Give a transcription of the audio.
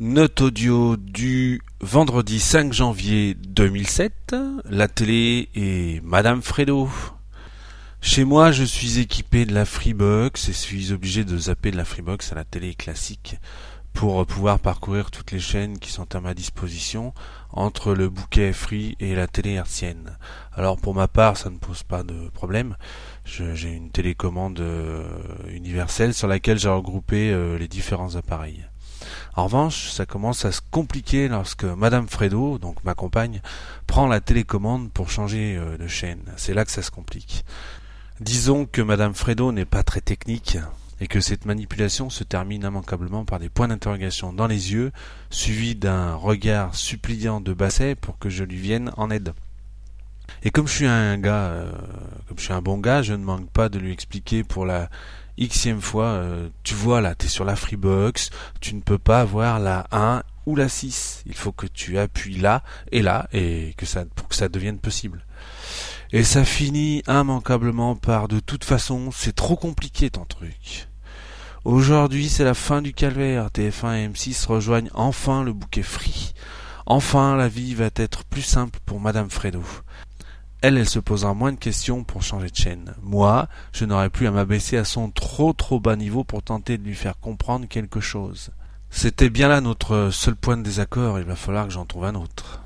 Note audio du vendredi 5 janvier 2007. La télé est Madame Fredo. Chez moi, je suis équipé de la Freebox et suis obligé de zapper de la Freebox à la télé classique pour pouvoir parcourir toutes les chaînes qui sont à ma disposition entre le bouquet Free et la télé hertzienne. Alors pour ma part, ça ne pose pas de problème. J'ai une télécommande euh, universelle sur laquelle j'ai regroupé euh, les différents appareils. En revanche, ça commence à se compliquer lorsque Madame Fredo, donc ma compagne, prend la télécommande pour changer euh, de chaîne. C'est là que ça se complique. Disons que Madame Fredo n'est pas très technique et que cette manipulation se termine immanquablement par des points d'interrogation dans les yeux, suivis d'un regard suppliant de Basset pour que je lui vienne en aide. Et comme je suis un gars, euh, comme je suis un bon gars, je ne manque pas de lui expliquer pour la xème fois, euh, tu vois là, tu es sur la Freebox, tu ne peux pas avoir la 1 ou la 6. Il faut que tu appuies là et là et que ça pour que ça devienne possible. Et ça finit immanquablement par de toute façon, c'est trop compliqué ton truc. Aujourd'hui, c'est la fin du calvaire. TF1 et M6 rejoignent enfin le bouquet free. Enfin, la vie va être plus simple pour Madame Fredo. Elle, elle se posera moins de questions pour changer de chaîne. Moi, je n'aurai plus à m'abaisser à son trop trop bas niveau pour tenter de lui faire comprendre quelque chose. C'était bien là notre seul point de désaccord, il va falloir que j'en trouve un autre.